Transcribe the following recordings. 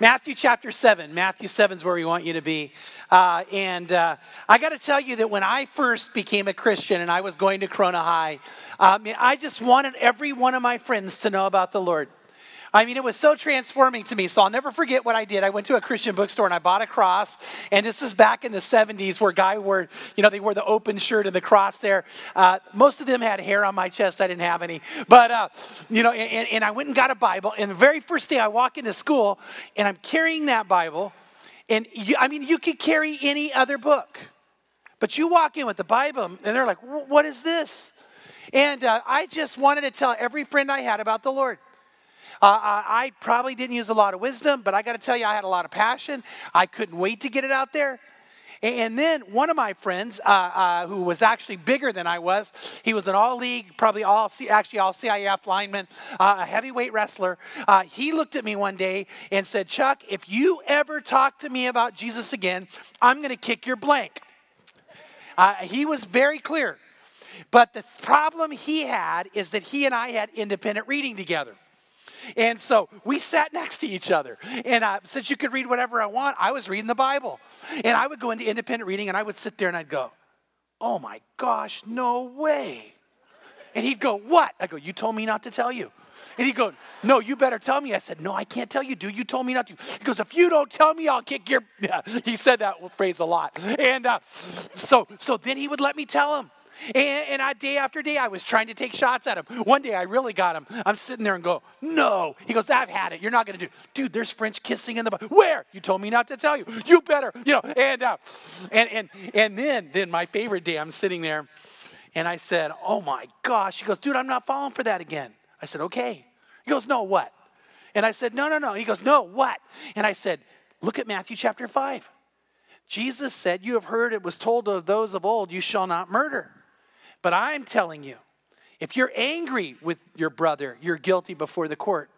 Matthew chapter 7. Matthew 7 is where we want you to be. Uh, and uh, I got to tell you that when I first became a Christian and I was going to Corona High, um, I just wanted every one of my friends to know about the Lord. I mean, it was so transforming to me. So I'll never forget what I did. I went to a Christian bookstore and I bought a cross. And this is back in the 70s where guy wore, you know, they wore the open shirt and the cross there. Uh, most of them had hair on my chest. I didn't have any. But, uh, you know, and, and I went and got a Bible. And the very first day I walk into school and I'm carrying that Bible. And you, I mean, you could carry any other book. But you walk in with the Bible and they're like, what is this? And uh, I just wanted to tell every friend I had about the Lord. Uh, I probably didn't use a lot of wisdom, but I got to tell you, I had a lot of passion. I couldn't wait to get it out there. And then one of my friends, uh, uh, who was actually bigger than I was, he was an all league, probably all, actually all CIF lineman, uh, a heavyweight wrestler. Uh, he looked at me one day and said, Chuck, if you ever talk to me about Jesus again, I'm going to kick your blank. Uh, he was very clear. But the problem he had is that he and I had independent reading together. And so we sat next to each other. And uh, since you could read whatever I want, I was reading the Bible. And I would go into independent reading and I would sit there and I'd go, oh my gosh, no way. And he'd go, what? I go, you told me not to tell you. And he'd go, no, you better tell me. I said, no, I can't tell you, dude. You told me not to. He goes, if you don't tell me, I'll kick your. Yeah, he said that phrase a lot. And uh, so, so then he would let me tell him. And, and I, day after day, I was trying to take shots at him. One day, I really got him. I'm sitting there and go, no. He goes, I've had it. You're not going to do. it. Dude, there's French kissing in the. Where? You told me not to tell you. You better. You know. And uh, and and and then then my favorite day, I'm sitting there, and I said, oh my gosh. He goes, dude, I'm not falling for that again. I said, okay. He goes, no, what? And I said, no, no, no. He goes, no, what? And I said, look at Matthew chapter five. Jesus said, You have heard it was told of those of old, you shall not murder. But I'm telling you, if you're angry with your brother, you're guilty before the court.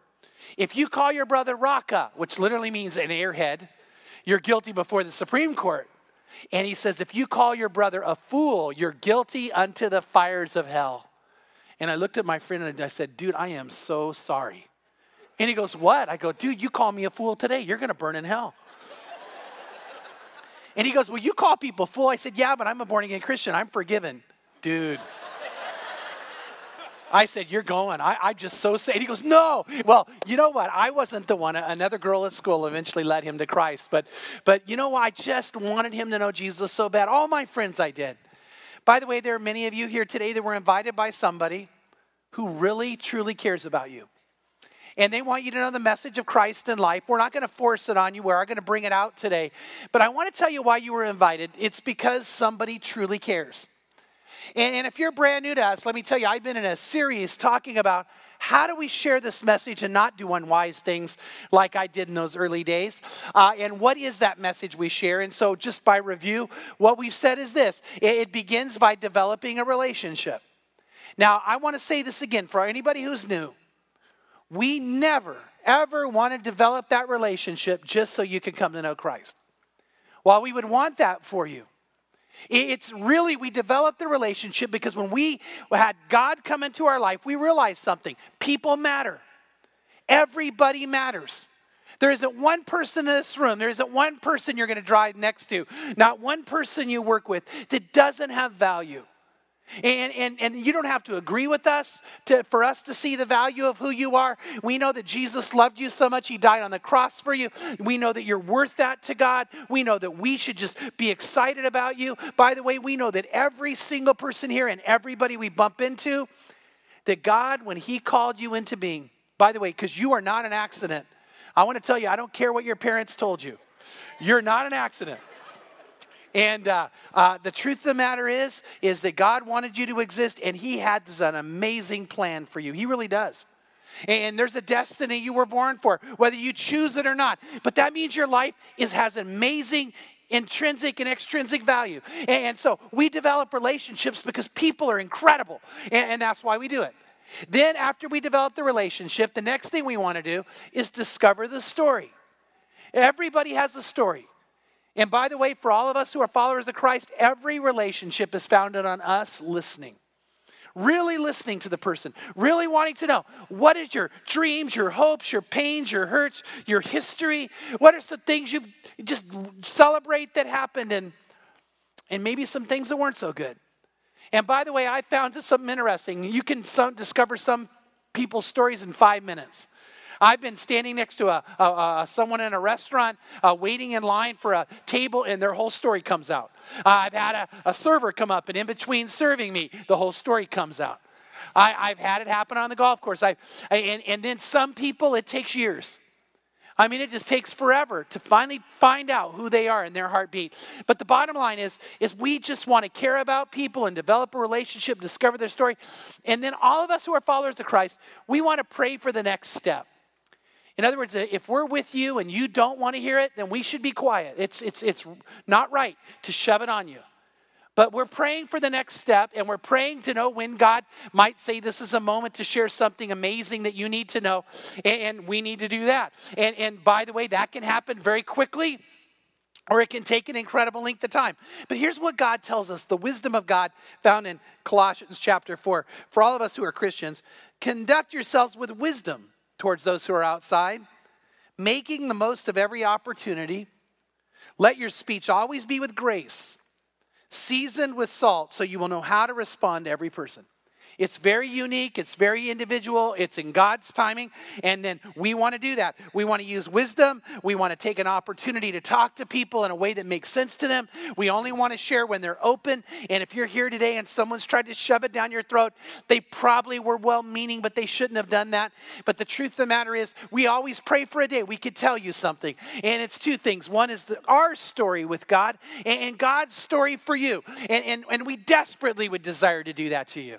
If you call your brother Raca, which literally means an airhead, you're guilty before the Supreme Court. And he says, if you call your brother a fool, you're guilty unto the fires of hell. And I looked at my friend and I said, dude, I am so sorry. And he goes, what? I go, dude, you call me a fool today. You're going to burn in hell. and he goes, well, you call people fool. I said, yeah, but I'm a born again Christian. I'm forgiven. Dude. I said, You're going. I, I just so sad. He goes, No. Well, you know what? I wasn't the one. Another girl at school eventually led him to Christ. But, but you know, I just wanted him to know Jesus so bad. All my friends I did. By the way, there are many of you here today that were invited by somebody who really, truly cares about you. And they want you to know the message of Christ in life. We're not going to force it on you. We're going to bring it out today. But I want to tell you why you were invited. It's because somebody truly cares. And, and if you're brand new to us, let me tell you, I've been in a series talking about how do we share this message and not do unwise things like I did in those early days? Uh, and what is that message we share? And so, just by review, what we've said is this it, it begins by developing a relationship. Now, I want to say this again for anybody who's new. We never, ever want to develop that relationship just so you can come to know Christ. While we would want that for you, it's really, we developed the relationship because when we had God come into our life, we realized something people matter. Everybody matters. There isn't one person in this room, there isn't one person you're going to drive next to, not one person you work with that doesn't have value. And, and, and you don't have to agree with us to, for us to see the value of who you are. We know that Jesus loved you so much, He died on the cross for you. We know that you're worth that to God. We know that we should just be excited about you. By the way, we know that every single person here and everybody we bump into, that God, when He called you into being, by the way, because you are not an accident, I want to tell you, I don't care what your parents told you. You're not an accident. And uh, uh, the truth of the matter is, is that God wanted you to exist, and He had an amazing plan for you. He really does. And there's a destiny you were born for, whether you choose it or not. But that means your life is has amazing intrinsic and extrinsic value. And so we develop relationships because people are incredible, and that's why we do it. Then, after we develop the relationship, the next thing we want to do is discover the story. Everybody has a story. And by the way, for all of us who are followers of Christ, every relationship is founded on us listening. really listening to the person, really wanting to know what is your dreams, your hopes, your pains, your hurts, your history? What are some things you've just celebrate that happened and and maybe some things that weren't so good. And by the way, I found something interesting. You can some, discover some people's stories in five minutes. I've been standing next to a, a, a someone in a restaurant uh, waiting in line for a table, and their whole story comes out. Uh, I've had a, a, server come up, and in between serving me, the whole story comes out. I, have had it happen on the golf course. I, and, and then some people, it takes years. I mean, it just takes forever to finally find out who they are in their heartbeat. But the bottom line is, is we just want to care about people and develop a relationship, discover their story. And then all of us who are followers of Christ, we want to pray for the next step. In other words, if we're with you and you don't want to hear it, then we should be quiet. It's, it's, it's not right to shove it on you. But we're praying for the next step, and we're praying to know when God might say this is a moment to share something amazing that you need to know, and we need to do that. And, and by the way, that can happen very quickly. Or it can take an incredible length of time. But here's what God tells us the wisdom of God found in Colossians chapter 4. For all of us who are Christians, conduct yourselves with wisdom towards those who are outside, making the most of every opportunity. Let your speech always be with grace seasoned with salt so you will know how to respond to every person. It's very unique, it's very individual, it's in God's timing. And then we want to do that. We want to use wisdom. We want to take an opportunity to talk to people in a way that makes sense to them. We only want to share when they're open. And if you're here today and someone's tried to shove it down your throat, they probably were well meaning, but they shouldn't have done that. But the truth of the matter is, we always pray for a day. We could tell you something. And it's two things one is the, our story with God, and, and God's story for you. And, and, and we desperately would desire to do that to you.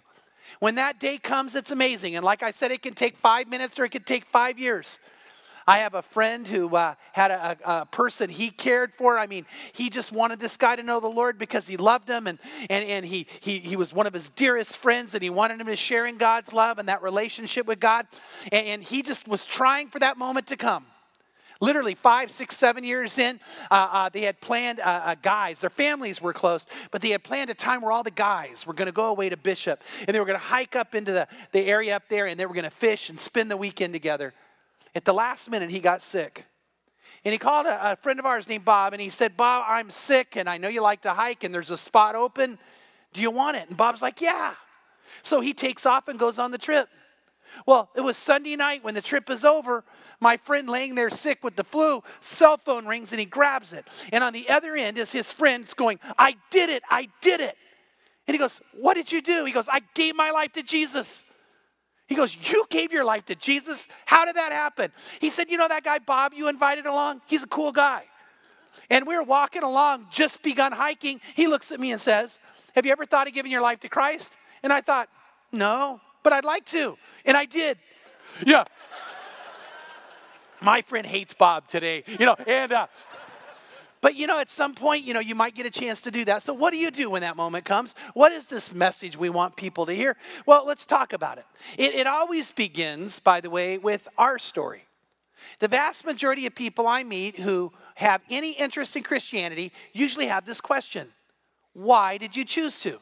When that day comes, it's amazing. And like I said, it can take five minutes or it can take five years. I have a friend who uh, had a, a, person he cared for. I mean, he just wanted this guy to know the Lord because he loved him and, and, and he, he, he was one of his dearest friends and he wanted him to share in God's love and that relationship with God. And, and he just was trying for that moment to come. Literally five, six, seven years in, uh, uh, they had planned uh, uh, guys. Their families were close, but they had planned a time where all the guys were going to go away to Bishop and they were going to hike up into the, the area up there and they were going to fish and spend the weekend together. At the last minute, he got sick. And he called a, a friend of ours named Bob and he said, Bob, I'm sick and I know you like to hike and there's a spot open. Do you want it? And Bob's like, Yeah. So he takes off and goes on the trip. Well, it was Sunday night when the trip is over. My friend laying there sick with the flu, cell phone rings and he grabs it. And on the other end is his friends going, I did it, I did it. And he goes, What did you do? He goes, I gave my life to Jesus. He goes, You gave your life to Jesus? How did that happen? He said, You know that guy Bob you invited along? He's a cool guy. And we were walking along, just begun hiking. He looks at me and says, Have you ever thought of giving your life to Christ? And I thought, No, but I'd like to. And I did. Yeah. My friend hates Bob today, you know, and, uh, but you know, at some point, you know, you might get a chance to do that. So, what do you do when that moment comes? What is this message we want people to hear? Well, let's talk about it. It, it always begins, by the way, with our story. The vast majority of people I meet who have any interest in Christianity usually have this question Why did you choose to?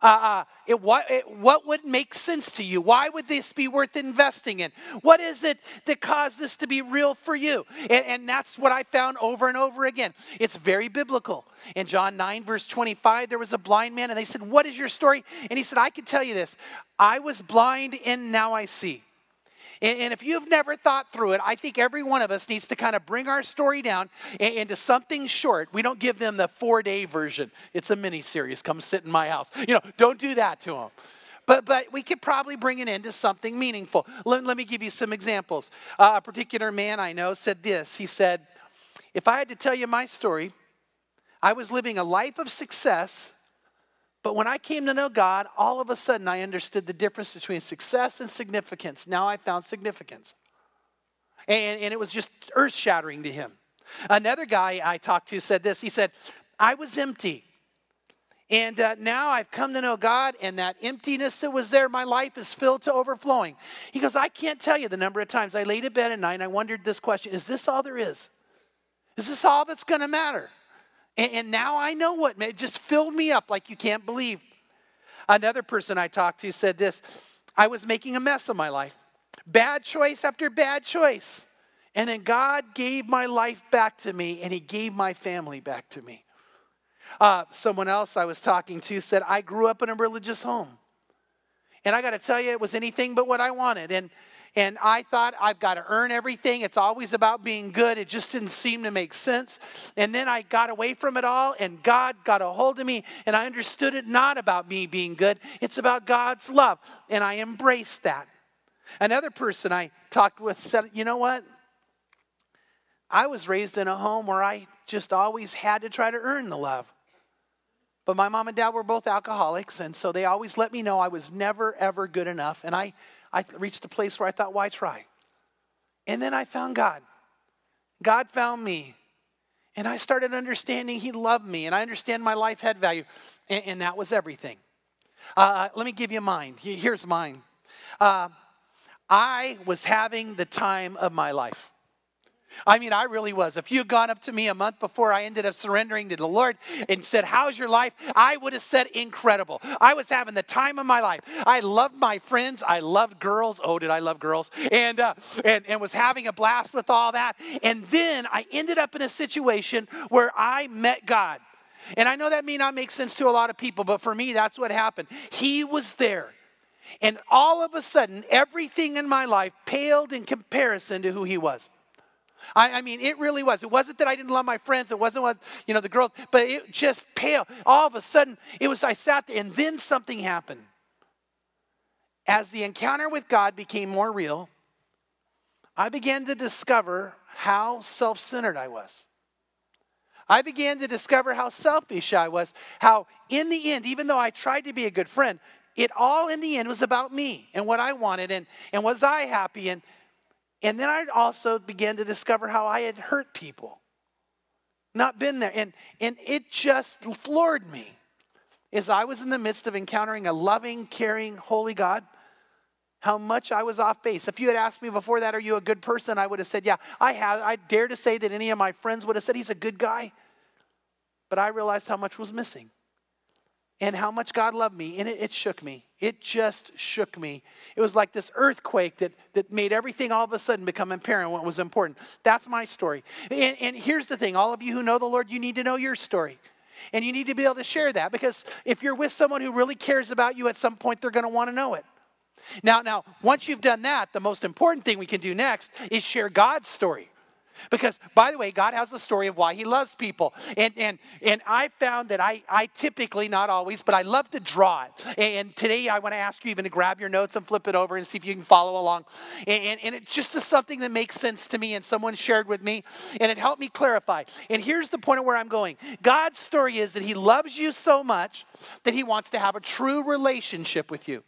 Uh, uh, it, what, it, what would make sense to you? Why would this be worth investing in? What is it that caused this to be real for you? And, and that's what I found over and over again. It's very biblical. In John 9, verse 25, there was a blind man, and they said, What is your story? And he said, I can tell you this I was blind, and now I see. And, and, if you've never thought through it, I think every one of us needs to kind of bring our story down into something short. We don't give them the four day version. It's a mini series. Come sit in my house. You know, don't do that to them. But, but we could probably bring it into something meaningful. Let, let me give you some examples. Uh, a particular man I know said this. He said, If I had to tell you my story, I was living a life of success but when I came to know God, all of a sudden I understood the difference between success and significance. Now I found significance. And, and it was just earth shattering to him. Another guy I talked to said this He said, I was empty. And uh, now I've come to know God, and that emptiness that was there, my life is filled to overflowing. He goes, I can't tell you the number of times I laid in bed at night and I wondered this question Is this all there is? Is this all that's going to matter? And, and now I know what it just filled me up like you can't believe. Another person I talked to said this I was making a mess of my life, bad choice after bad choice. And then God gave my life back to me and He gave my family back to me. Uh, someone else I was talking to said, I grew up in a religious home. And I got to tell you, it was anything but what I wanted. And, and I thought I've got to earn everything. It's always about being good. It just didn't seem to make sense. And then I got away from it all, and God got a hold of me, and I understood it not about me being good. It's about God's love. And I embraced that. Another person I talked with said, You know what? I was raised in a home where I just always had to try to earn the love. But my mom and dad were both alcoholics, and so they always let me know I was never, ever good enough. And I, I reached a place where I thought, why try? And then I found God. God found me. And I started understanding He loved me, and I understand my life had value. And, and that was everything. Uh, uh let me give you mine. Here's mine. Uh, I was having the time of my life. I mean, I really was. If you had gone up to me a month before I ended up surrendering to the Lord and said, How's your life? I would have said, Incredible. I was having the time of my life. I loved my friends. I loved girls. Oh, did I love girls? And, uh, and, and was having a blast with all that. And then I ended up in a situation where I met God. And I know that may not make sense to a lot of people, but for me, that's what happened. He was there. And all of a sudden, everything in my life paled in comparison to who he was. I, I, mean, it really was. It wasn't that I didn't love my friends. It wasn't what, you know, the girls, but it just pale. All of a sudden, it was, I sat there and then something happened. As the encounter with God became more real, I began to discover how self centered I was. I began to discover how selfish I was, how in the end, even though I tried to be a good friend, it all in the end was about me and what I wanted and, and was I happy and and then I also began to discover how I had hurt people, not been there. And, and it just floored me as I was in the midst of encountering a loving, caring, holy God, how much I was off base. If you had asked me before that, are you a good person? I would have said, yeah, I have. I dare to say that any of my friends would have said he's a good guy. But I realized how much was missing and how much God loved me. And it, it, shook me. It just shook me. It was like this earthquake that, that made everything all of a sudden become apparent what was important. That's my story. And, and here's the thing all of you who know the Lord, you need to know your story. And you need to be able to share that because if you're with someone who really cares about you, at some point they're going to want to know it. Now, now, once you've done that, the most important thing we can do next is share God's story. Because, by the way, God has a story of why He loves people. And, and, and I found that I, I typically, not always, but I love to draw it. And today I want to ask you even to grab your notes and flip it over and see if you can follow along. And, and, and it just is something that makes sense to me and someone shared with me, and it helped me clarify. And here's the point of where I'm going God's story is that He loves you so much that He wants to have a true relationship with you.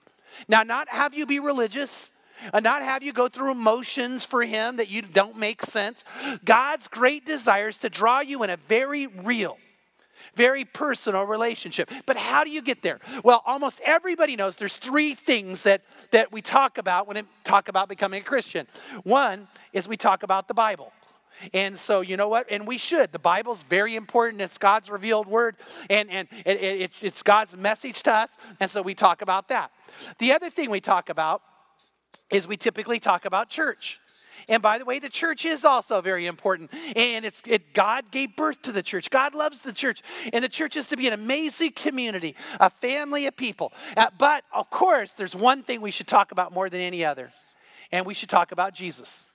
Now, not have you be religious and not have you go through emotions for Him that you don't make sense. God's great desire is to draw you in a very real, very personal relationship. But how do you get there? Well, almost everybody knows there's three things that, that we talk about when we talk about becoming a Christian. One is we talk about the Bible. And so, you know what? And we should. The Bible's very important. It's God's revealed word, and, and it, it, it's God's message to us. And so we talk about that. The other thing we talk about is we typically talk about church. And by the way, the church is also very important. And it's it, God gave birth to the church. God loves the church. And the church is to be an amazing community, a family of people. Uh, but of course, there's one thing we should talk about more than any other. And we should talk about Jesus.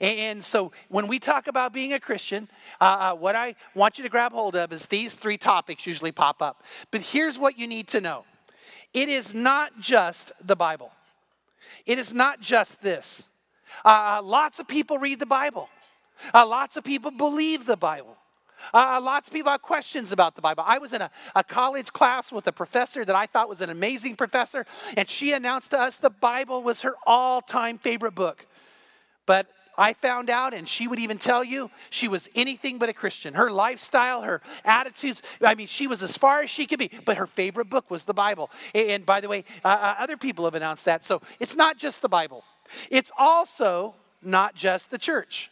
And so when we talk about being a Christian, uh, uh, what I want you to grab hold of is these three topics usually pop up. But here's what you need to know it is not just the Bible. It is not just this. Uh, uh, lots of people read the Bible, uh, lots of people believe the Bible. Uh, uh, lots of people have questions about the Bible. I was in a, a college class with a professor that I thought was an amazing professor, and she announced to us the Bible was her all time favorite book. But I found out, and she would even tell you, she was anything but a Christian. Her lifestyle, her attitudes, I mean, she was as far as she could be, but her favorite book was the Bible. And by the way, uh, uh, other people have announced that. So it's not just the Bible, it's also not just the church.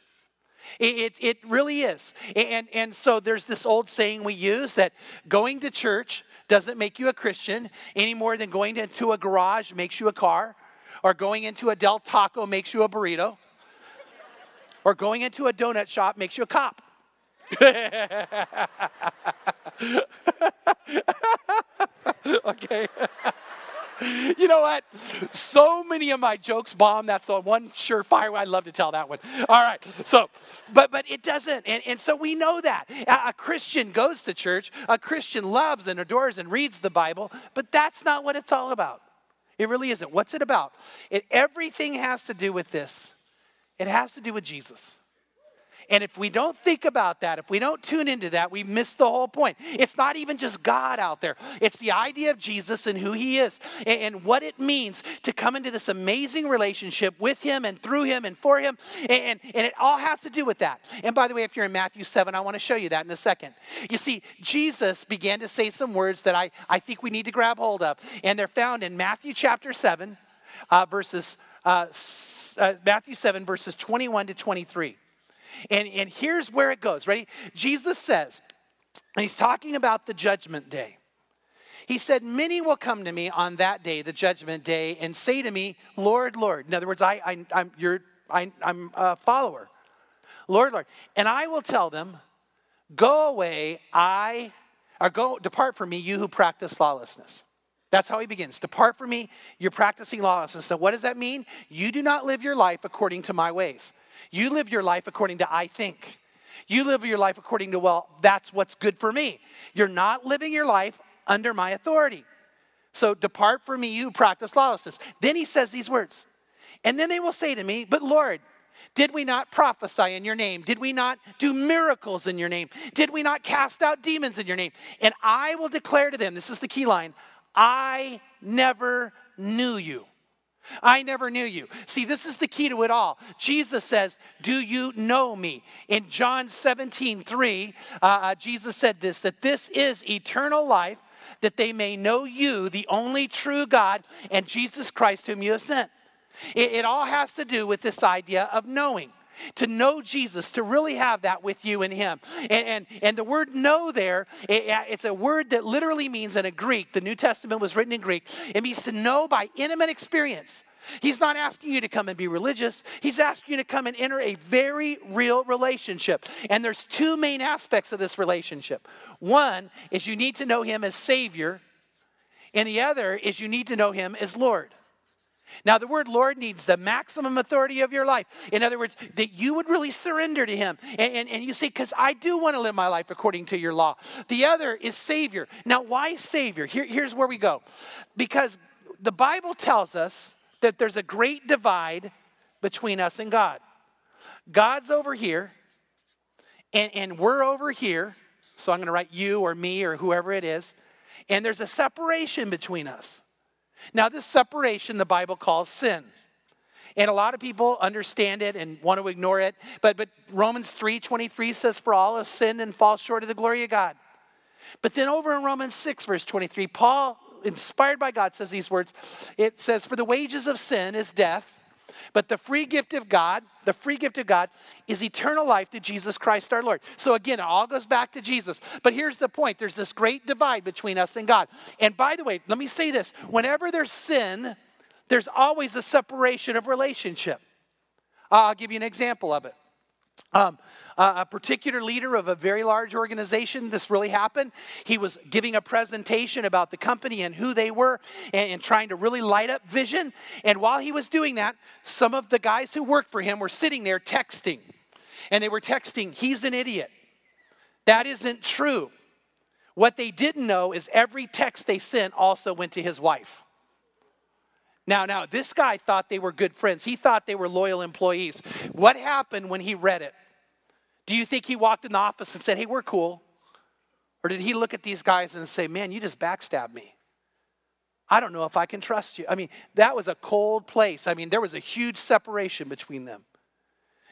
It, it, it really is. And, and so there's this old saying we use that going to church doesn't make you a Christian any more than going into a garage makes you a car, or going into a Del Taco makes you a burrito, or going into a donut shop makes you a cop. okay. you know what? So many of my jokes bomb. That's the one surefire. I love to tell that one. All right. So, but but it doesn't, and, and so we know that a, a Christian goes to church. A Christian loves and adores and reads the Bible. But that's not what it's all about. It really isn't. What's it about? It everything has to do with this. It has to do with Jesus. And if we don't think about that, if we don't tune into that, we miss the whole point. It's not even just God out there, it's the idea of Jesus and who he is and, what it means to come into this amazing relationship with him and through him and for him. And, and it all has to do with that. And by the way, if you're in Matthew 7, I want to show you that in a second. You see, Jesus began to say some words that I, I think we need to grab hold of. And they're found in Matthew chapter 7, uh, verses. Uh, uh, Matthew 7, verses 21 to 23. And, and here's where it goes. Ready? Jesus says, and he's talking about the judgment day. He said, Many will come to me on that day, the judgment day, and say to me, Lord, Lord. In other words, I, I, I'm, your, I, I'm a follower. Lord, Lord. And I will tell them, Go away, I, or go, depart from me, you who practice lawlessness. That's how he begins. Depart from me, you're practicing lawlessness. So, what does that mean? You do not live your life according to my ways. You live your life according to I think. You live your life according to, well, that's what's good for me. You're not living your life under my authority. So depart from me, you practice lawlessness. Then he says these words. And then they will say to me, But Lord, did we not prophesy in your name? Did we not do miracles in your name? Did we not cast out demons in your name? And I will declare to them, this is the key line, I never knew you. I never knew you. See, this is the key to it all. Jesus says, Do you know me? In John 17, 3, uh, uh, Jesus said this that this is eternal life, that they may know you, the only true God, and Jesus Christ, whom you have sent. It, it all has to do with this idea of knowing to know Jesus, to really have that with you and Him. And, and, and the word know there, it, it's a word that literally means in a Greek, the New Testament was written in Greek, it means to know by intimate experience. He's not asking you to come and be religious. He's asking you to come and enter a very real relationship. And there's two main aspects of this relationship. One is you need to know him as Savior, and the other is you need to know him as Lord. Now, the word Lord needs the maximum authority of your life. In other words, that you would really surrender to Him. And, and, and you say, because I do want to live my life according to your law. The other is Savior. Now, why Savior? Here, here's where we go. Because the Bible tells us that there's a great divide between us and God. God's over here, and, and we're over here. So I'm going to write you or me or whoever it is. And there's a separation between us. Now, this separation the Bible calls sin. And a lot of people understand it and want to ignore it. But, but Romans 3 23 says, For all have sinned and fall short of the glory of God. But then over in Romans 6, verse 23, Paul, inspired by God, says these words. It says, For the wages of sin is death, but the free gift of God, the free gift of God is eternal life to Jesus Christ our Lord. So again, it all goes back to Jesus. But here's the point there's this great divide between us and God. And by the way, let me say this whenever there's sin, there's always a separation of relationship. I'll give you an example of it. Um, a particular leader of a very large organization, this really happened. He was giving a presentation about the company and who they were and, and, trying to really light up vision. And while he was doing that, some of the guys who worked for him were sitting there texting. And they were texting, he's an idiot. That isn't true. What they didn't know is every text they sent also went to his wife. Now, now, this guy thought they were good friends. He thought they were loyal employees. What happened when he read it? Do you think he walked in the office and said, Hey, we're cool? Or did he look at these guys and say, Man, you just backstabbed me? I don't know if I can trust you. I mean, that was a cold place. I mean, there was a huge separation between them.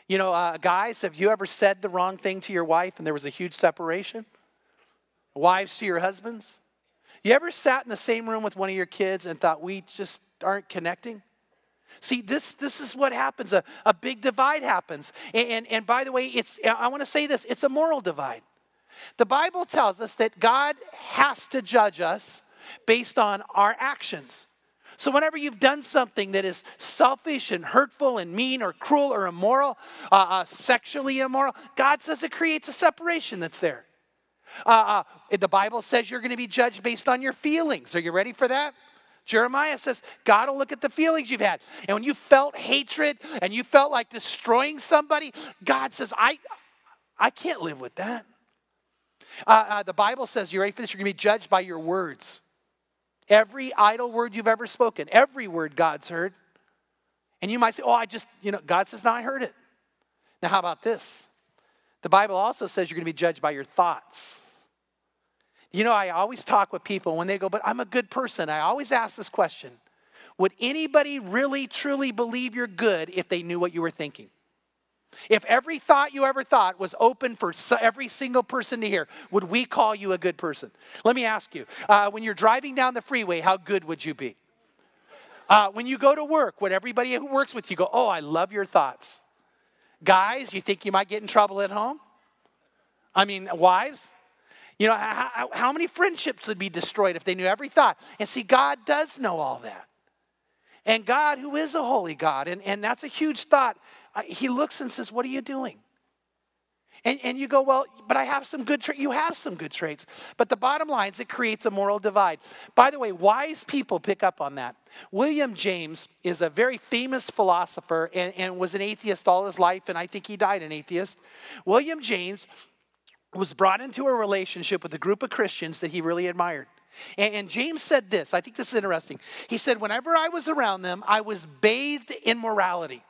You know, uh, guys, have you ever said the wrong thing to your wife and there was a huge separation? Wives to your husbands? You ever sat in the same room with one of your kids and thought, we just aren't connecting? See, this, this is what happens. A, a big divide happens. And, and, and by the way, it's, I want to say this it's a moral divide. The Bible tells us that God has to judge us based on our actions. So, whenever you've done something that is selfish and hurtful and mean or cruel or immoral, uh, uh, sexually immoral, God says it creates a separation that's there. Uh, uh the Bible says you're going to be judged based on your feelings. Are you ready for that? Jeremiah says God will look at the feelings you've had. And when you felt hatred and you felt like destroying somebody, God says, I, I can't live with that. Uh, uh, the Bible says, you're ready for this? You're going to be judged by your words. Every idle word you've ever spoken, every word God's heard. And you might say, oh, I just, you know, God says, no, I heard it. Now, how about this? The Bible also says you're going to be judged by your thoughts. You know, I always talk with people when they go, but I'm a good person. I always ask this question Would anybody really, truly believe you're good if they knew what you were thinking? If every thought you ever thought was open for every single person to hear, would we call you a good person? Let me ask you uh, when you're driving down the freeway, how good would you be? Uh, when you go to work, would everybody who works with you go, Oh, I love your thoughts? Guys, you think you might get in trouble at home? I mean, wives? You know, how, how many friendships would be destroyed if they knew every thought? And see, God does know all that. And God, who is a holy God, and, and that's a huge thought uh, he looks and says, What are you doing? And, and you go, Well, but I have some good traits. You have some good traits. But the bottom line is it creates a moral divide. By the way, wise people pick up on that. William James is a very famous philosopher and, and was an atheist all his life, and I think he died an atheist. William James was brought into a relationship with a group of Christians that he really admired. And, and, James said this, I think this is interesting. He said, Whenever I was around them, I was bathed in morality.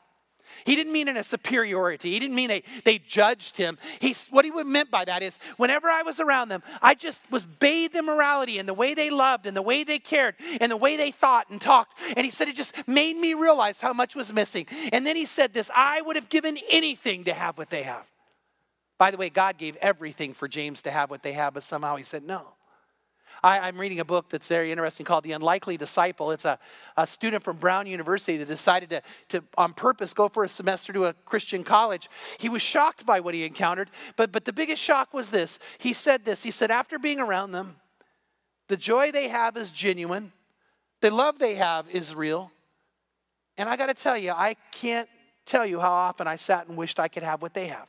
He didn't mean in a superiority. He didn't mean they, they judged him. He, what he meant by that is whenever I was around them, I just was bathed in morality and the way they loved and the way they cared and the way they thought and talked. And he said it just made me realize how much was missing. And then he said this I would have given anything to have what they have. By the way, God gave everything for James to have what they have, but somehow he said no. I, am reading a book that's very interesting called The Unlikely Disciple. It's a, a student from Brown University that decided to, to, on purpose, go for a semester to a Christian college. He was shocked by what he encountered, but, but the biggest shock was this. He said this He said, after being around them, the joy they have is genuine, the love they have is real. And I got to tell you, I can't tell you how often I sat and wished I could have what they have.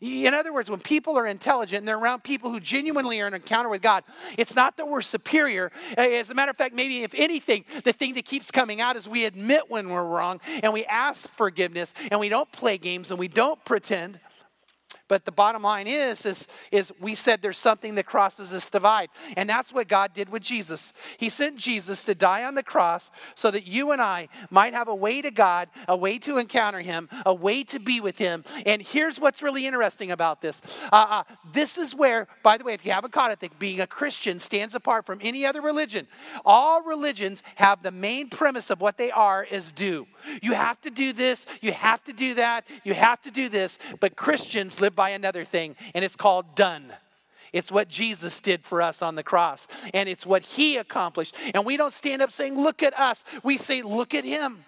In other words, when people are intelligent and they're around people who genuinely are in encounter with God, it's not that we're superior. Eh, as a matter of fact, maybe if anything, the thing that keeps coming out is we admit when we're wrong and we ask forgiveness and we don't play games and we don't pretend. But the bottom line is, is, is we said there's something that crosses this divide. And that's what God did with Jesus. He sent Jesus to die on the cross so that you and I might have a way to God, a way to encounter Him, a way to be with Him. And here's what's really interesting about this. Uh, uh, this is where, by the way, if you haven't caught it, that being a Christian stands apart from any other religion. All religions have the main premise of what they are is do. You have to do this, you have to do that, you have to do this. But Christians live by another thing, and it's called done. It's what Jesus did for us on the cross, and it's what He accomplished. And we don't stand up saying, Look at us. We say, Look at Him.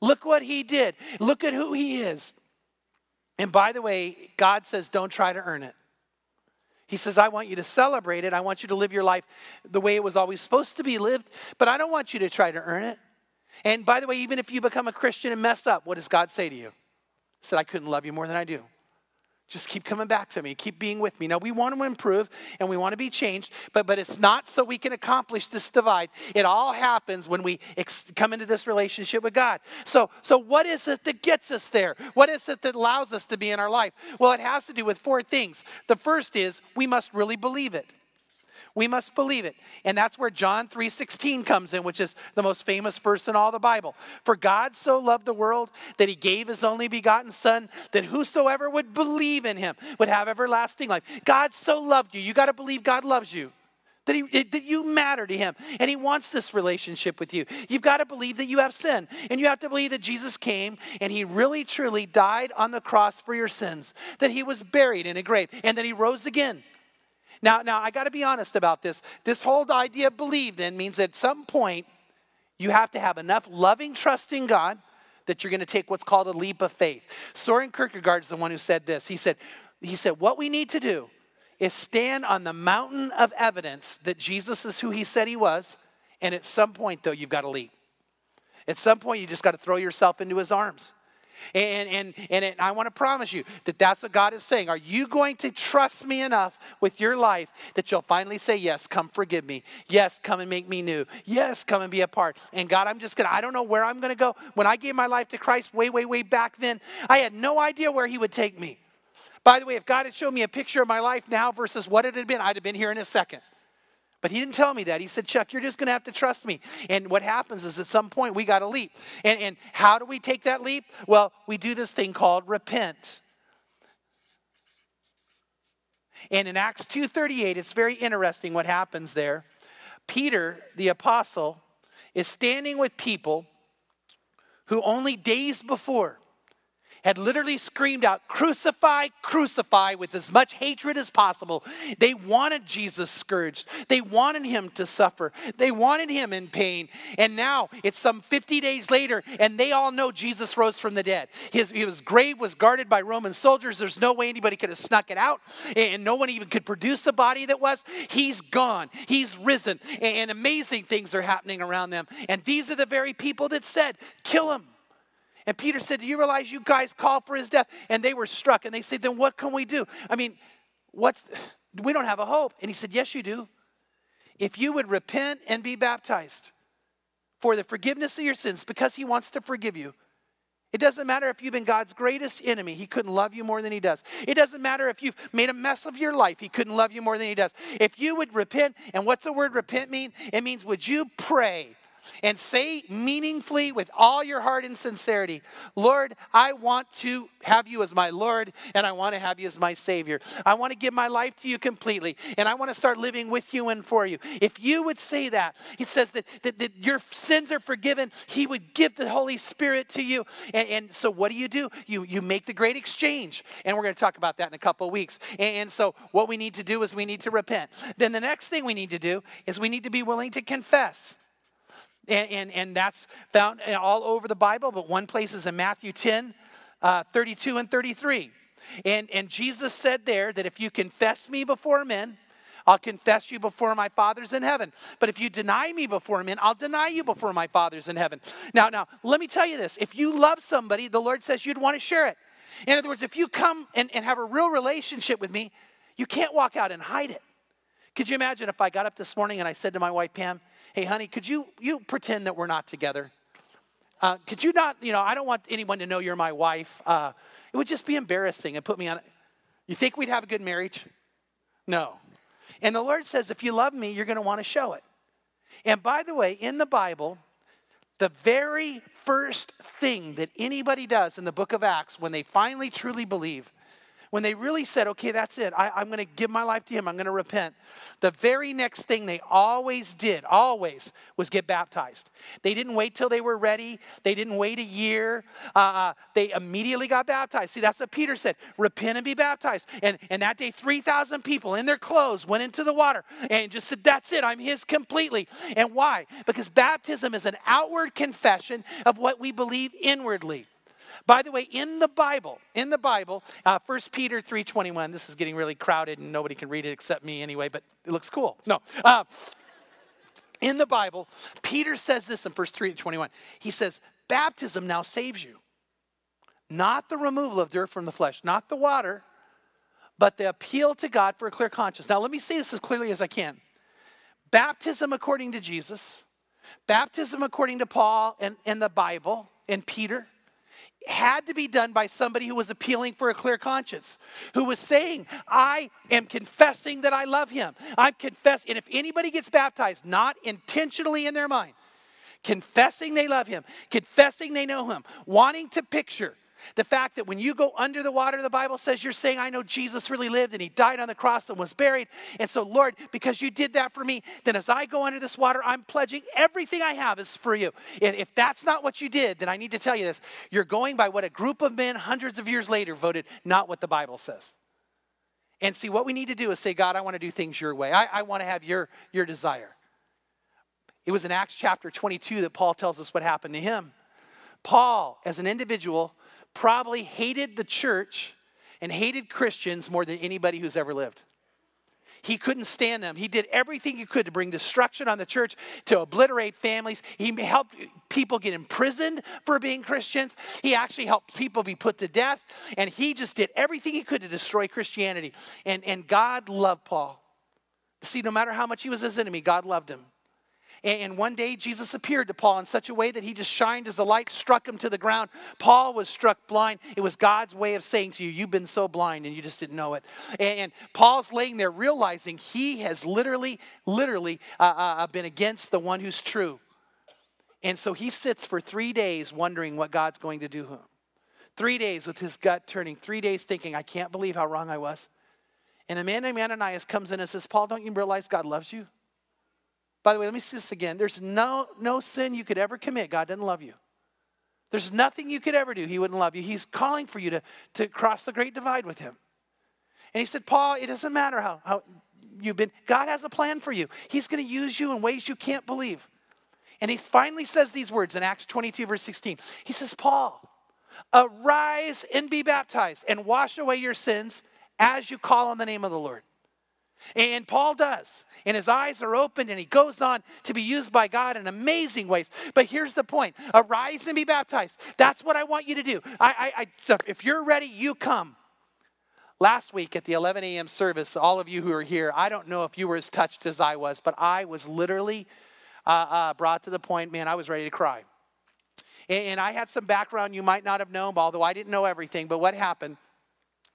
Look what He did. Look at who He is. And by the way, God says, Don't try to earn it. He says, I want you to celebrate it. I want you to live your life the way it was always supposed to be lived, but I don't want you to try to earn it. And by the way, even if you become a Christian and mess up, what does God say to you? He said, I couldn't love you more than I do. Just keep coming back to me. Keep being with me. Now, we want to improve and we want to be changed, but, but it's not so we can accomplish this divide. It all happens when we ex- come into this relationship with God. So, so, what is it that gets us there? What is it that allows us to be in our life? Well, it has to do with four things. The first is we must really believe it. We must believe it. And that's where John 3:16 comes in, which is the most famous verse in all the Bible. For God so loved the world that he gave his only begotten son that whosoever would believe in him would have everlasting life. God so loved you. You got to believe God loves you. That, he, that you matter to him and he wants this relationship with you. You've got to believe that you have sin and you have to believe that Jesus came and he really truly died on the cross for your sins, that he was buried in a grave and that he rose again. Now, now I got to be honest about this. This whole idea of believe then means at some point you have to have enough loving trust in God that you're going to take what's called a leap of faith. Soren Kierkegaard is the one who said this. He said, he said, what we need to do is stand on the mountain of evidence that Jesus is who he said he was. And at some point, though, you've got to leap. At some point, you just got to throw yourself into his arms. And, and, and it, I want to promise you that that's what God is saying. Are you going to trust me enough with your life that you'll finally say, Yes, come forgive me. Yes, come and make me new. Yes, come and be a part. And God, I'm just going to, I don't know where I'm going to go. When I gave my life to Christ way, way, way back then, I had no idea where He would take me. By the way, if God had shown me a picture of my life now versus what it had been, I'd have been here in a second. But he didn't tell me that. He said, Chuck, you're just going to have to trust me. And what happens is at some point we got to leap. And, and how do we take that leap? Well, we do this thing called repent. And in Acts 2:38, it's very interesting what happens there. Peter, the apostle, is standing with people who only days before had literally screamed out, Crucify, crucify, with as much hatred as possible. They wanted Jesus scourged. They wanted him to suffer. They wanted him in pain. And now it's some 50 days later, and they all know Jesus rose from the dead. His, his grave was guarded by Roman soldiers. There's no way anybody could have snuck it out, and no one even could produce a body that was. He's gone. He's risen. And amazing things are happening around them. And these are the very people that said, Kill him. And Peter said, Do you realize you guys called for his death? And they were struck. And they said, Then what can we do? I mean, what's we don't have a hope. And he said, Yes, you do. If you would repent and be baptized for the forgiveness of your sins, because he wants to forgive you. It doesn't matter if you've been God's greatest enemy, He couldn't love you more than He does. It doesn't matter if you've made a mess of your life, He couldn't love you more than He does. If you would repent, and what's the word repent mean? It means, would you pray and say meaningfully with all your heart and sincerity, Lord, I want to have you as my Lord and I want to have you as my Savior. I want to give my life to you completely and I want to start living with you and for you. If you would say that, it says that, that, that your sins are forgiven, He would give the Holy Spirit to you. And, and so, what do you do? You, you make the great exchange. And we're going to talk about that in a couple of weeks. And, and so, what we need to do is we need to repent. Then, the next thing we need to do is we need to be willing to confess. And, and, and that's found all over the Bible, but one place is in Matthew 10, uh, 32 and 33. And, and Jesus said there that if you confess me before men, I'll confess you before my Father's in heaven. But if you deny me before men, I'll deny you before my Father's in heaven. Now, now, let me tell you this. If you love somebody, the Lord says you'd want to share it. In other words, if you come and, and have a real relationship with me, you can't walk out and hide it. Could you imagine if I got up this morning and I said to my wife, Pam, hey, honey, could you, you pretend that we're not together? Uh, could you not, you know, I don't want anyone to know you're my wife. Uh, it would just be embarrassing and put me on. You think we'd have a good marriage? No. And the Lord says, if you love me, you're going to want to show it. And by the way, in the Bible, the very first thing that anybody does in the book of Acts when they finally truly believe when they really said, okay, that's it, I, am going to give my life to Him, I'm going to repent, the very next thing they always did, always, was get baptized. They didn't wait till they were ready, they didn't wait a year. Uh, uh they immediately got baptized. See, that's what Peter said repent and be baptized. And, and that day, 3,000 people in their clothes went into the water and just said, that's it, I'm His completely. And why? Because baptism is an outward confession of what we believe inwardly. By the way, in the Bible, in the Bible, uh, 1 Peter 3.21, this is getting really crowded and nobody can read it except me anyway, but it looks cool. No. Uh, in the Bible, Peter says this in verse 3 to 21. He says, Baptism now saves you. Not the removal of dirt from the flesh, not the water, but the appeal to God for a clear conscience. Now, let me say this as clearly as I can. Baptism according to Jesus, baptism according to Paul and, and the Bible and Peter, had to be done by somebody who was appealing for a clear conscience, who was saying, I am confessing that I love him. I'm confessing. And if anybody gets baptized, not intentionally in their mind, confessing they love him, confessing they know him, wanting to picture the fact that when you go under the water, the Bible says you're saying, I know Jesus really lived and he died on the cross and was buried. And so, Lord, because you did that for me, then as I go under this water, I'm pledging everything I have is for you. And if that's not what you did, then I need to tell you this. You're going by what a group of men hundreds of years later voted, not what the Bible says. And see, what we need to do is say, God, I want to do things your way. I, I want to have your, your desire. It was in Acts chapter 22 that Paul tells us what happened to him. Paul, as an individual, probably hated the church and hated Christians more than anybody who's ever lived. He couldn't stand them. He did everything he could to bring destruction on the church, to obliterate families. He helped people get imprisoned for being Christians. He actually helped people be put to death. And he just did everything he could to destroy Christianity. And, and God loved Paul. See, no matter how much he was his enemy, God loved him. And one day Jesus appeared to Paul in such a way that he just shined as a light, struck him to the ground. Paul was struck blind. It was God's way of saying to you, You've been so blind and you just didn't know it. And Paul's laying there realizing he has literally, literally uh, uh, uh, been against the one who's true. And so he sits for three days wondering what God's going to do him. Three days with his gut turning, three days thinking, I can't believe how wrong I was. And a man named Ananias comes in and says, Paul, don't you realize God loves you? By the way, let me say this again. There's no, no sin you could ever commit. God doesn't love you. There's nothing you could ever do. He wouldn't love you. He's calling for you to, to cross the great divide with him. And he said, Paul, it doesn't matter how, how you've been, God has a plan for you. He's going to use you in ways you can't believe. And he finally says these words in Acts 22, verse 16. He says, Paul, arise and be baptized and wash away your sins as you call on the name of the Lord. And Paul does. And his eyes are opened and he goes on to be used by God in amazing ways. But here's the point arise and be baptized. That's what I want you to do. I, I, I, if you're ready, you come. Last week at the 11 a.m. service, all of you who are here, I don't know if you were as touched as I was, but I was literally uh, uh, brought to the point, man, I was ready to cry. And, and I had some background you might not have known, although I didn't know everything. But what happened?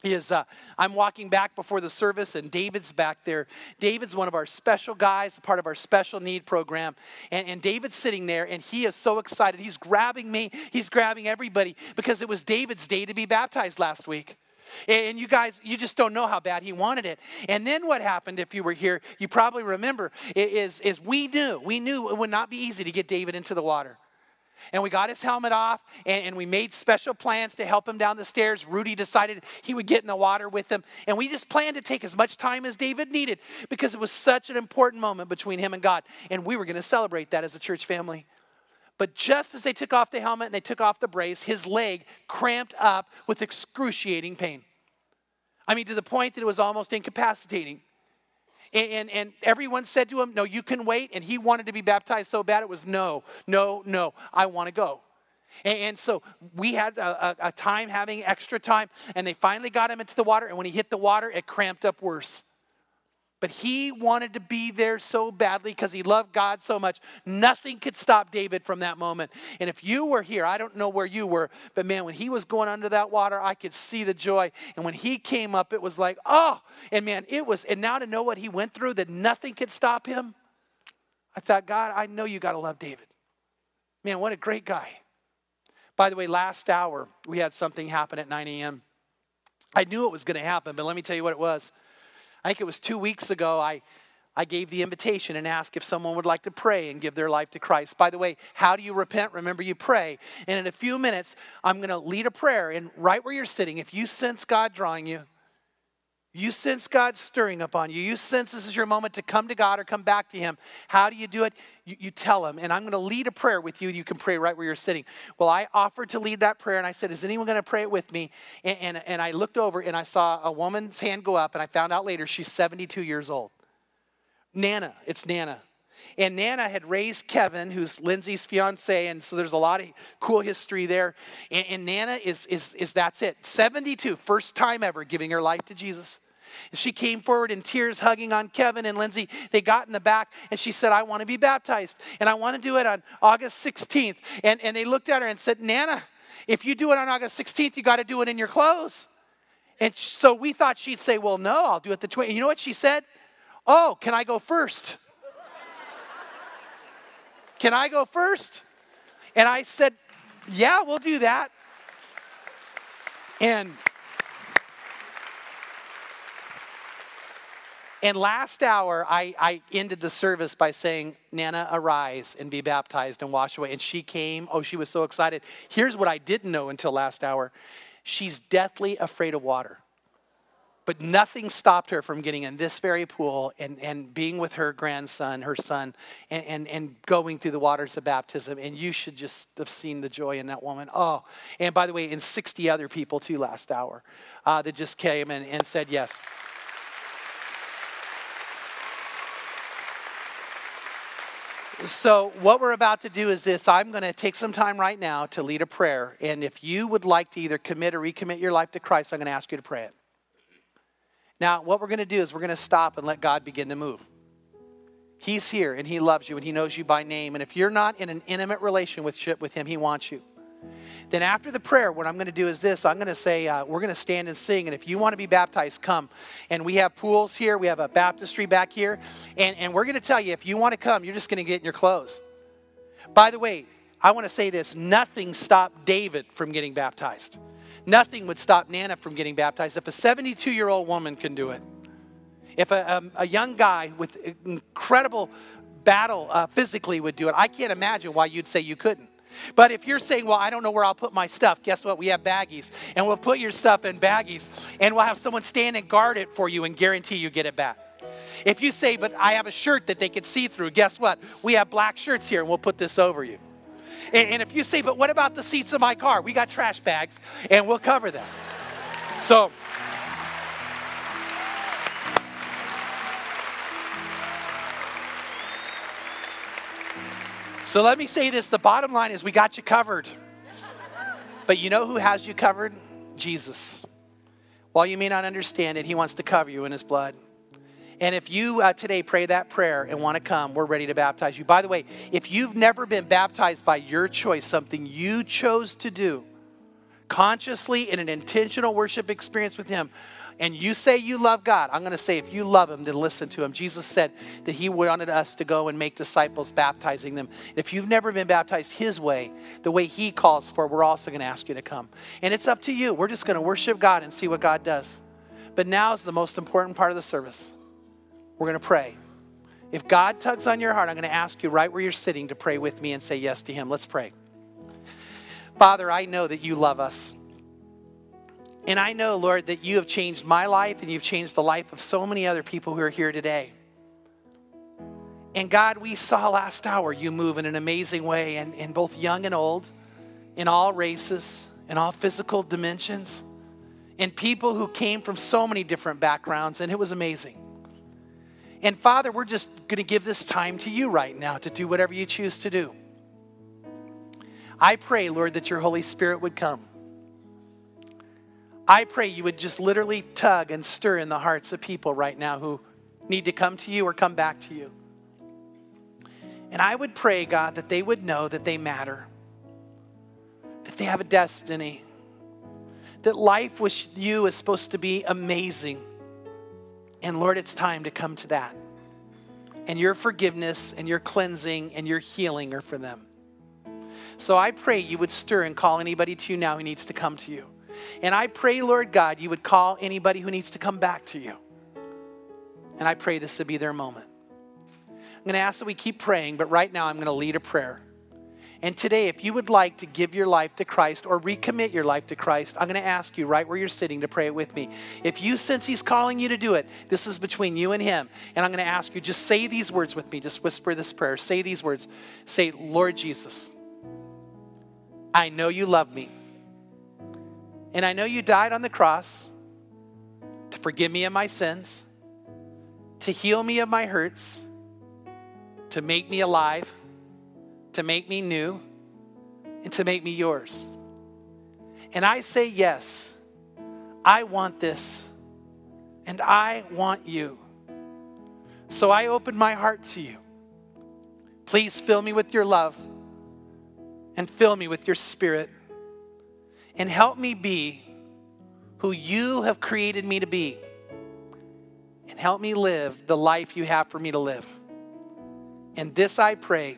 Is uh, I'm walking back before the service, and David's back there. David's one of our special guys, part of our special need program. And, and David's sitting there, and he is so excited. He's grabbing me, he's grabbing everybody because it was David's day to be baptized last week. And you guys, you just don't know how bad he wanted it. And then what happened, if you were here, you probably remember, is, is we knew, we knew it would not be easy to get David into the water and we got his helmet off and, and, we made special plans to help him down the stairs. Rudy decided he would get in the water with him. And we just planned to take as much time as David needed because it was such an important moment between him and God. And we were going to celebrate that as a church family. But just as they took off the helmet and they took off the brace, his leg cramped up with excruciating pain. I mean, to the point that it was almost incapacitating. And, and, and, everyone said to him, No, you can wait. And he wanted to be baptized so bad it was no, no, no, I want to go. And, so we had a, a time having extra time, and they finally got him into the water. And when he hit the water, it cramped up worse. But he wanted to be there so badly because he loved God so much. Nothing could stop David from that moment. And if you were here, I don't know where you were, but man, when he was going under that water, I could see the joy. And when he came up, it was like, oh, and man, it was, and now to know what he went through, that nothing could stop him, I thought, God, I know you got to love David. Man, what a great guy. By the way, last hour, we had something happen at 9 a.m. I knew it was going to happen, but let me tell you what it was. I think it was two weeks ago, I, I gave the invitation and asked if someone would like to pray and give their life to Christ. By the way, how do you repent? Remember, you pray. And in a few minutes, I'm going to lead a prayer. And right where you're sitting, if you sense God drawing you, you sense God stirring upon you. You sense this is your moment to come to God or come back to Him. How do you do it? You, you tell Him. And I'm going to lead a prayer with you. You can pray right where you're sitting. Well, I offered to lead that prayer and I said, Is anyone going to pray it with me? And, and, and I looked over and I saw a woman's hand go up and I found out later she's 72 years old. Nana, it's Nana. And Nana had raised Kevin, who's Lindsay's fiance, and so there's a lot of cool history there. And, and Nana is, is, is that's it 72, first time ever giving her life to Jesus. She came forward in tears, hugging on Kevin and Lindsay. They got in the back and she said, I want to be baptized. And I want to do it on August 16th. And, and they looked at her and said, Nana, if you do it on August 16th, you got to do it in your clothes. And so we thought she'd say, Well, no, I'll do it the 20th. You know what she said? Oh, can I go first? Can I go first? And I said, Yeah, we'll do that. And And last hour, I, I ended the service by saying, Nana, arise and be baptized and wash away. And she came. Oh, she was so excited. Here's what I didn't know until last hour she's deathly afraid of water. But nothing stopped her from getting in this very pool and, and being with her grandson, her son, and, and, and going through the waters of baptism. And you should just have seen the joy in that woman. Oh, and by the way, in 60 other people too last hour uh, that just came and, and said yes. So, what we're about to do is this I'm going to take some time right now to lead a prayer. And if you would like to either commit or recommit your life to Christ, I'm going to ask you to pray it. Now, what we're going to do is we're going to stop and let God begin to move. He's here and He loves you and He knows you by name. And if you're not in an intimate relationship with Him, He wants you. Then, after the prayer, what I'm going to do is this I'm going to say, uh, we're going to stand and sing. And if you want to be baptized, come. And we have pools here, we have a baptistry back here. And, and we're going to tell you, if you want to come, you're just going to get in your clothes. By the way, I want to say this nothing stopped David from getting baptized. Nothing would stop Nana from getting baptized. If a 72 year old woman can do it, if a, a, um, a young guy with incredible battle uh, physically would do it, I can't imagine why you'd say you couldn't. But if you're saying, well, I don't know where I'll put my stuff, guess what? We have baggies. And we'll put your stuff in baggies. And we'll have someone stand and guard it for you and guarantee you get it back. If you say, but I have a shirt that they can see through, guess what? We have black shirts here and we'll put this over you. And, and if you say, but what about the seats of my car? We got trash bags and we'll cover them. So, So let me say this the bottom line is we got you covered. But you know who has you covered? Jesus. While you may not understand it, He wants to cover you in His blood. And if you uh, today pray that prayer and want to come, we're ready to baptize you. By the way, if you've never been baptized by your choice, something you chose to do, consciously in an intentional worship experience with Him, and you say you love God, I'm going to say if you love Him, then listen to Him. Jesus said that He wanted us to go and make disciples, baptizing them. If you've never been baptized His way, the way He calls for, we're also going to ask you to come. And it's up to you. We're just going to worship God and see what God does. But now is the most important part of the service. We're going to pray. If God tugs on your heart, I'm going to ask you right where you're sitting to pray with me and say yes to Him. Let's pray. Father, I know that you love us. And I know, Lord, that you have changed my life and you've changed the life of so many other people who are here today. And God, we saw last hour you move in an amazing way, and in both young and old, in all races, in all physical dimensions, in people who came from so many different backgrounds, and it was amazing. And Father, we're just going to give this time to you right now to do whatever you choose to do. I pray, Lord, that your Holy Spirit would come I pray you would just literally tug and stir in the hearts of people right now who need to come to you or come back to you. And I would pray, God, that they would know that they matter, that they have a destiny, that life with you is supposed to be amazing. And Lord, it's time to come to that. And your forgiveness and your cleansing and your healing are for them. So I pray you would stir and call anybody to you now who needs to come to you. And I pray, Lord God, you would call anybody who needs to come back to you. And I pray this to be their moment. I'm going to ask that we keep praying, but right now I'm going to lead a prayer. And today, if you would like to give your life to Christ or recommit your life to Christ, I'm going to ask you right where you're sitting to pray it with me. If you sense He's calling you to do it, this is between you and Him. And I'm going to ask you, just say these words with me. Just whisper this prayer. Say these words. Say, Lord Jesus, I know you love me. And I know you died on the cross to forgive me of my sins, to heal me of my hurts, to make me alive, to make me new, and to make me yours. And I say, Yes, I want this, and I want you. So I open my heart to you. Please fill me with your love and fill me with your spirit and help me be who you have created me to be. And help me live the life you have for me to live. And this I pray